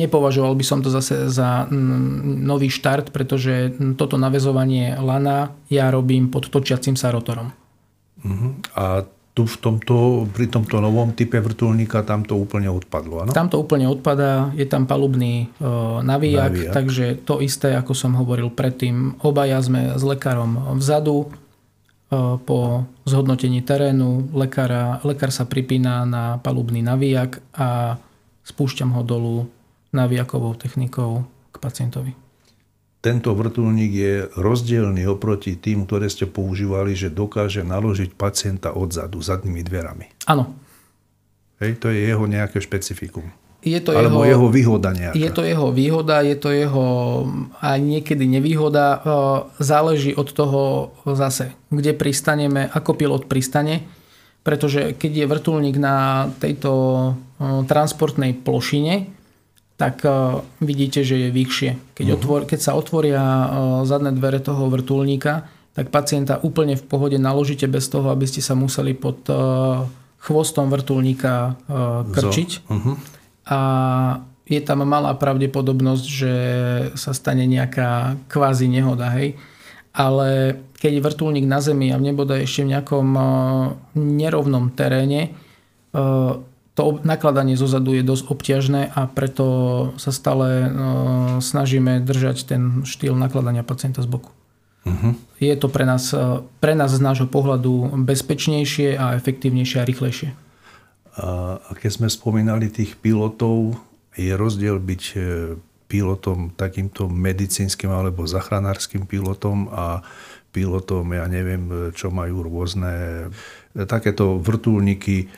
nepovažoval by som to zase za nový štart, pretože toto navezovanie lana ja robím pod točiacim sa rotorom. Uh-huh. A tu v tomto, pri tomto novom type vrtulníka tam to úplne odpadlo, áno? Tam to úplne odpadá, je tam palubný e, navíjak, navíjak, takže to isté, ako som hovoril predtým, obaja sme s lekárom vzadu, E, po zhodnotení terénu lekára, lekár sa pripína na palubný navíjak a spúšťam ho dolu navijakovou technikou k pacientovi. Tento vrtulník je rozdielný oproti tým, ktoré ste používali, že dokáže naložiť pacienta odzadu, zadnými dverami. Áno. Hej, to je jeho nejaké špecifikum. Je to Alebo jeho, jeho výhoda nejaká. Je to jeho výhoda, je to jeho aj niekedy nevýhoda. E, záleží od toho zase, kde pristaneme, ako pilot pristane. Pretože keď je vrtulník na tejto e, transportnej plošine, tak e, vidíte, že je vyššie. Keď, uh-huh. otvor, keď sa otvoria zadné dvere toho vrtulníka, tak pacienta úplne v pohode naložíte bez toho, aby ste sa museli pod chvostom vrtulníka krčiť. Uh-huh a je tam malá pravdepodobnosť, že sa stane nejaká kvázi nehoda, hej. Ale keď je vrtulník na Zemi a v neboda ešte v nejakom e, nerovnom teréne, e, to nakladanie zozadu je dosť obťažné a preto sa stále e, snažíme držať ten štýl nakladania pacienta z boku. Uh-huh. Je to pre nás, pre nás z nášho pohľadu bezpečnejšie a efektívnejšie a rýchlejšie. A keď sme spomínali tých pilotov, je rozdiel byť e, pilotom takýmto medicínskym alebo zachránárským pilotom a pilotom, ja neviem, e, čo majú rôzne e, takéto vrtulníky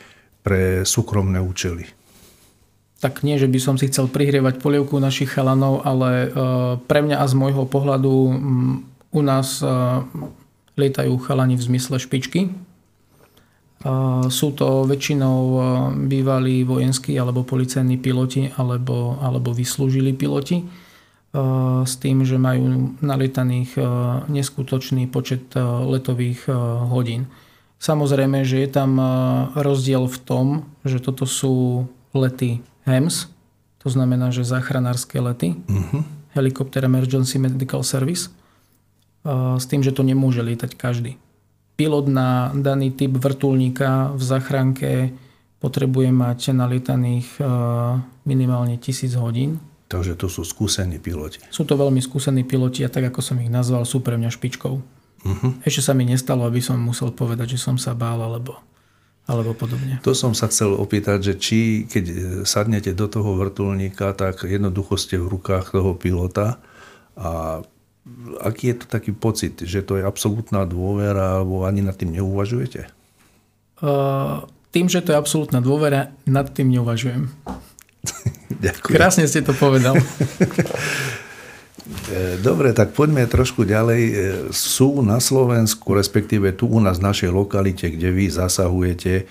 pre súkromné účely. Tak nie, že by som si chcel prihrievať polievku našich chalanov, ale pre mňa a z môjho pohľadu u nás lietajú chalani v zmysle špičky, sú to väčšinou bývalí vojenskí alebo policajní piloti alebo, alebo vyslúžili piloti s tým, že majú nalietaných neskutočný počet letových hodín. Samozrejme, že je tam rozdiel v tom, že toto sú lety HEMS, to znamená, že záchranárske lety, uh-huh. Helicopter Emergency Medical Service, s tým, že to nemôže lietať každý pilot na daný typ vrtulníka v zachránke potrebuje mať nalietaných e, minimálne 1000 hodín. Takže to sú skúsení piloti. Sú to veľmi skúsení piloti a tak ako som ich nazval, sú pre mňa špičkou. Uh-huh. Ešte sa mi nestalo, aby som musel povedať, že som sa bál alebo, alebo podobne. To som sa chcel opýtať, že či keď sadnete do toho vrtulníka, tak jednoducho ste v rukách toho pilota a aký je to taký pocit, že to je absolútna dôvera, alebo ani nad tým neuvažujete? Uh, tým, že to je absolútna dôvera, nad tým neuvažujem. Ďakujem. Krásne ste to povedal. E, dobre, tak poďme trošku ďalej. E, sú na Slovensku, respektíve tu u nás v našej lokalite, kde vy zasahujete,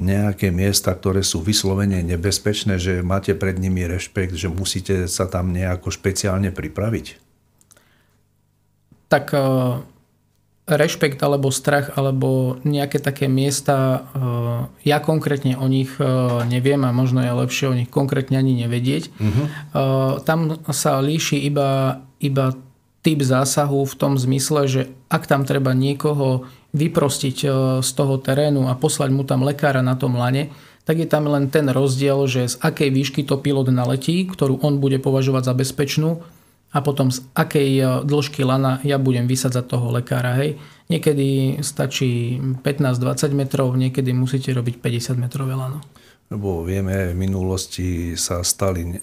nejaké miesta, ktoré sú vyslovene nebezpečné, že máte pred nimi rešpekt, že musíte sa tam nejako špeciálne pripraviť? Tak e, rešpekt alebo strach alebo nejaké také miesta, eh, ja konkrétne o nich eh, neviem a možno je lepšie o nich konkrétne ani nevedieť. Uh-huh. Tam sa líši iba, iba typ zásahu v tom zmysle, že ak tam treba niekoho vyprostiť z toho terénu a poslať mu tam lekára na tom lane, tak je tam len ten rozdiel, že z akej výšky to pilot naletí, ktorú on bude považovať za bezpečnú a potom z akej e, dĺžky lana ja budem vysadzať toho lekára. Hej. Niekedy stačí 15-20 metrov, niekedy musíte robiť 50 metrové lano. Lebo vieme, v minulosti sa stali e,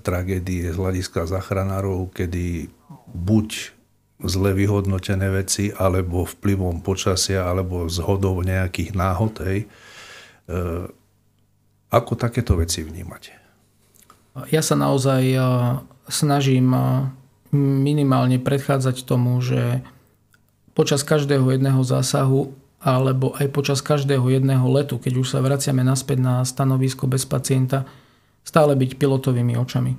tragédie z hľadiska zachránárov, kedy buď zle vyhodnotené veci, alebo vplyvom počasia, alebo zhodou nejakých náhod. Hej. E, ako takéto veci vnímate? Ja sa naozaj e, snažím minimálne predchádzať tomu, že počas každého jedného zásahu alebo aj počas každého jedného letu, keď už sa vraciame naspäť na stanovisko bez pacienta, stále byť pilotovými očami.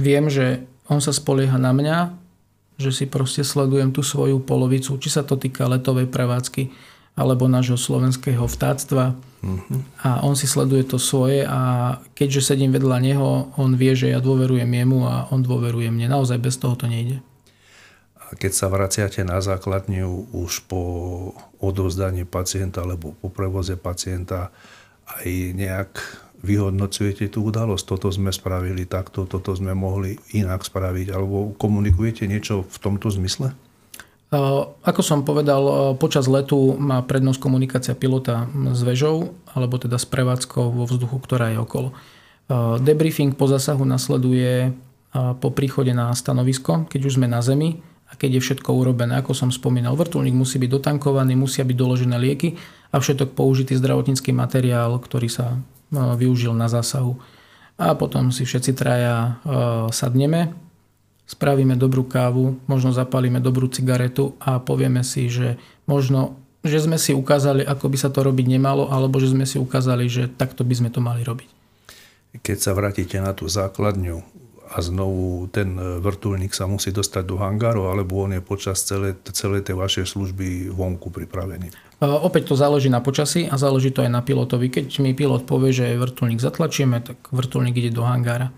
Viem, že on sa spolieha na mňa, že si proste sledujem tú svoju polovicu, či sa to týka letovej prevádzky, alebo nášho slovenského vtáctva. Uh-huh. A on si sleduje to svoje a keďže sedím vedľa neho, on vie, že ja dôverujem jemu a on dôveruje mne. Naozaj bez toho to nejde. A keď sa vraciate na základňu už po odovzdaní pacienta alebo po prevoze pacienta, aj nejak vyhodnocujete tú udalosť. Toto sme spravili takto, toto sme mohli inak spraviť, alebo komunikujete niečo v tomto zmysle? Ako som povedal, počas letu má prednosť komunikácia pilota s vežou, alebo teda s prevádzkou vo vzduchu, ktorá je okolo. Debriefing po zásahu nasleduje po príchode na stanovisko, keď už sme na zemi a keď je všetko urobené. Ako som spomínal, vrtulník musí byť dotankovaný, musia byť doložené lieky a všetok použitý zdravotnícky materiál, ktorý sa využil na zásahu. A potom si všetci traja sadneme spravíme dobrú kávu, možno zapalíme dobrú cigaretu a povieme si, že možno že sme si ukázali, ako by sa to robiť nemalo, alebo že sme si ukázali, že takto by sme to mali robiť. Keď sa vrátite na tú základňu a znovu ten vrtulník sa musí dostať do hangáru, alebo on je počas celej, celej tej vašej služby vonku pripravený? Opäť to záleží na počasí a záleží to aj na pilotovi. Keď mi pilot povie, že vrtulník zatlačíme, tak vrtulník ide do hangára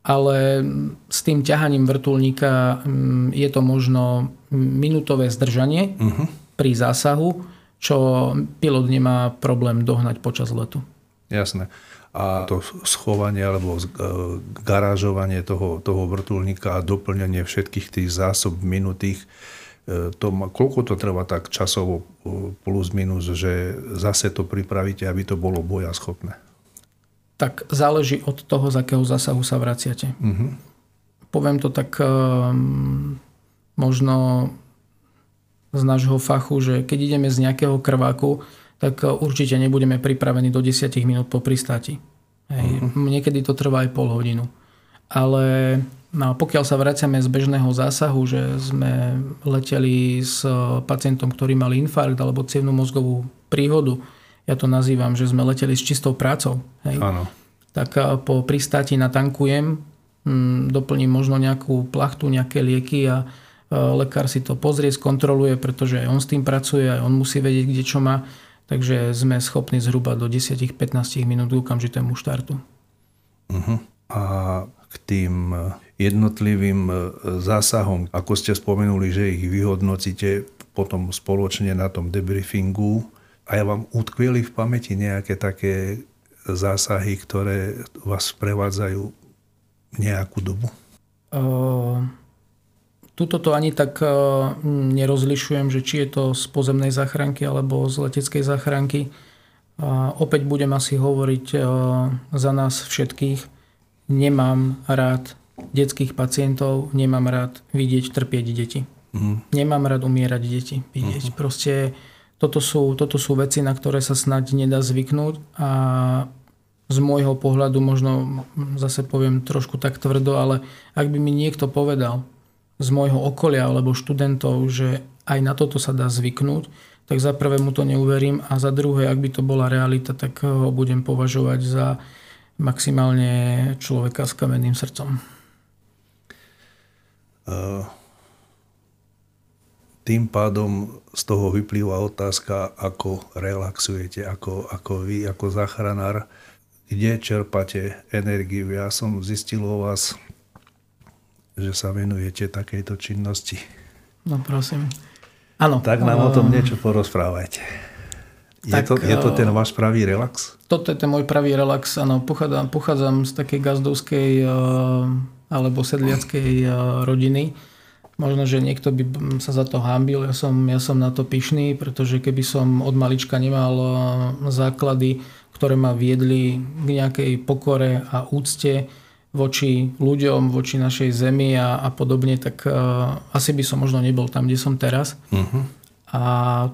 ale s tým ťahaním vrtulníka mm, je to možno minútové zdržanie uh-huh. pri zásahu, čo pilot nemá problém dohnať počas letu. Jasné. A to schovanie alebo e, garážovanie toho, toho vrtulníka a doplňanie všetkých tých zásob minutých, e, to, koľko to trvá tak časovo e, plus minus, že zase to pripravíte, aby to bolo bojaschopné? Tak záleží od toho, z akého zásahu sa vraciate. Uh-huh. Poviem to tak um, možno z nášho fachu, že keď ideme z nejakého krváku, tak určite nebudeme pripravení do 10 minút po pristáti. Hej. Uh-huh. Niekedy to trvá aj pol hodinu. Ale no, pokiaľ sa vraciame z bežného zásahu, že sme leteli s pacientom, ktorý mal infarkt alebo cievnú mozgovú príhodu, ja to nazývam, že sme leteli s čistou prácou. Hej? Áno. Tak po pristáti natankujem, mm, doplním možno nejakú plachtu, nejaké lieky a lekár si to pozrie, skontroluje, pretože aj on s tým pracuje, aj on musí vedieť, kde čo má. Takže sme schopní zhruba do 10-15 minút k okamžitému štartu. Uh-huh. A k tým jednotlivým e, zásahom, ako ste spomenuli, že ich vyhodnocíte potom spoločne na tom debriefingu, a ja vám utkvieli v pamäti nejaké také zásahy, ktoré vás prevádzajú nejakú dobu? Uh, tuto to ani tak uh, nerozlišujem, že či je to z pozemnej záchranky alebo z leteckej záchranky. Uh, opäť budem asi hovoriť uh, za nás všetkých. Nemám rád detských pacientov, nemám rád vidieť trpieť deti. Mm. Nemám rád umierať deti vidieť. Mm. Proste toto sú, toto sú veci, na ktoré sa snať nedá zvyknúť a z môjho pohľadu možno zase poviem trošku tak tvrdo, ale ak by mi niekto povedal z môjho okolia alebo študentov, že aj na toto sa dá zvyknúť, tak za prvé mu to neuverím a za druhé, ak by to bola realita, tak ho budem považovať za maximálne človeka s kamenným srdcom. Uh, tým pádom z toho vyplýva otázka, ako relaxujete, ako, ako vy, ako záchranár, kde čerpate energiu. Ja som zistil o vás, že sa venujete takejto činnosti. No prosím. Áno. Tak nám o tom niečo porozprávajte. Je, tak, to, je to ten váš pravý relax? Toto je ten môj pravý relax. Áno, pochádzam, pochádzam z takej gazdovskej alebo sedliackej rodiny. Možno, že niekto by sa za to hámbil. Ja som, ja som na to pyšný, pretože keby som od malička nemal základy ktoré ma viedli k nejakej pokore a úcte voči ľuďom, voči našej zemi a, a podobne, tak uh, asi by som možno nebol tam, kde som teraz. Uh-huh. A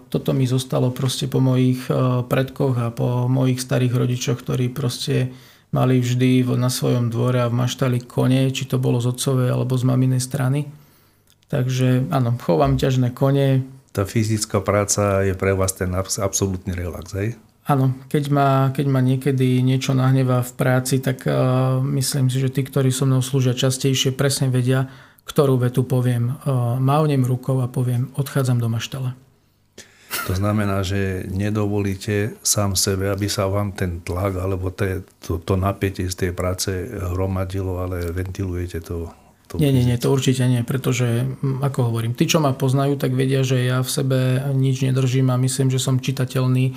toto mi zostalo proste po mojich uh, predkoch a po mojich starých rodičoch, ktorí proste mali vždy na svojom dvore a v maštali kone, či to bolo z otcovej alebo z maminej strany. Takže áno, chovám ťažné kone. Tá fyzická práca je pre vás ten absolútny relax, hej? Áno, keď ma, keď ma niekedy niečo nahnevá v práci, tak uh, myslím si, že tí, ktorí so mnou slúžia častejšie, presne vedia, ktorú vetu poviem. Uh, mávnem rukou a poviem, odchádzam do maštala. To znamená, že nedovolíte sám sebe, aby sa vám ten tlak alebo te, to, to napätie z tej práce hromadilo, ale ventilujete to to nie, nie, nie, to určite nie, pretože, ako hovorím, tí, čo ma poznajú, tak vedia, že ja v sebe nič nedržím a myslím, že som čitateľný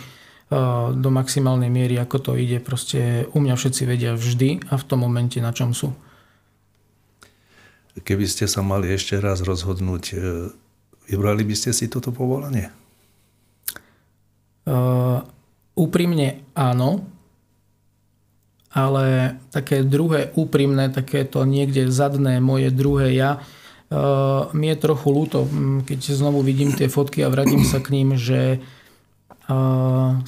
do maximálnej miery, ako to ide. Proste u mňa všetci vedia vždy a v tom momente, na čom sú. Keby ste sa mali ešte raz rozhodnúť, e, vybrali by ste si toto povolanie? Uh, úprimne áno, ale také druhé úprimné, takéto niekde zadné moje druhé ja, uh, mi je trochu ľúto, keď znovu vidím tie fotky a vrátim sa k ním, že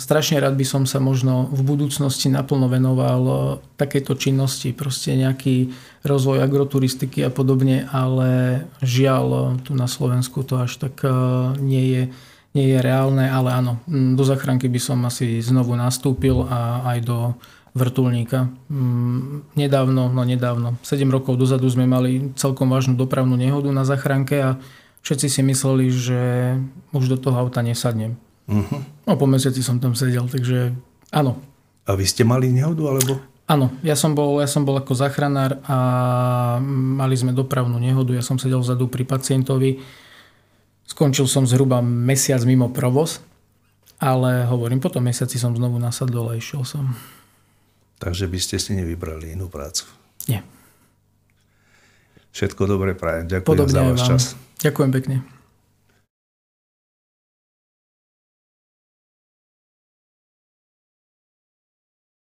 strašne rád by som sa možno v budúcnosti naplno venoval e, takéto činnosti, proste nejaký rozvoj agroturistiky a podobne, ale žiaľ e, tu na Slovensku to až tak e, nie je, nie je reálne, ale áno, do zachránky by som asi znovu nastúpil a aj do vrtulníka. Nedávno, no nedávno, 7 rokov dozadu sme mali celkom vážnu dopravnú nehodu na zachránke a všetci si mysleli, že už do toho auta nesadnem Uh-huh. No po mesiaci som tam sedel, takže áno. A vy ste mali nehodu, alebo? Áno, ja som, bol, ja som bol ako zachranár a mali sme dopravnú nehodu. Ja som sedel vzadu pri pacientovi. Skončil som zhruba mesiac mimo provoz, ale hovorím, po tom mesiaci som znovu nasadol a išiel som. Takže by ste si nevybrali inú prácu? Nie. Všetko dobre prajem. Ďakujem Podobne za váš čas. Ďakujem pekne.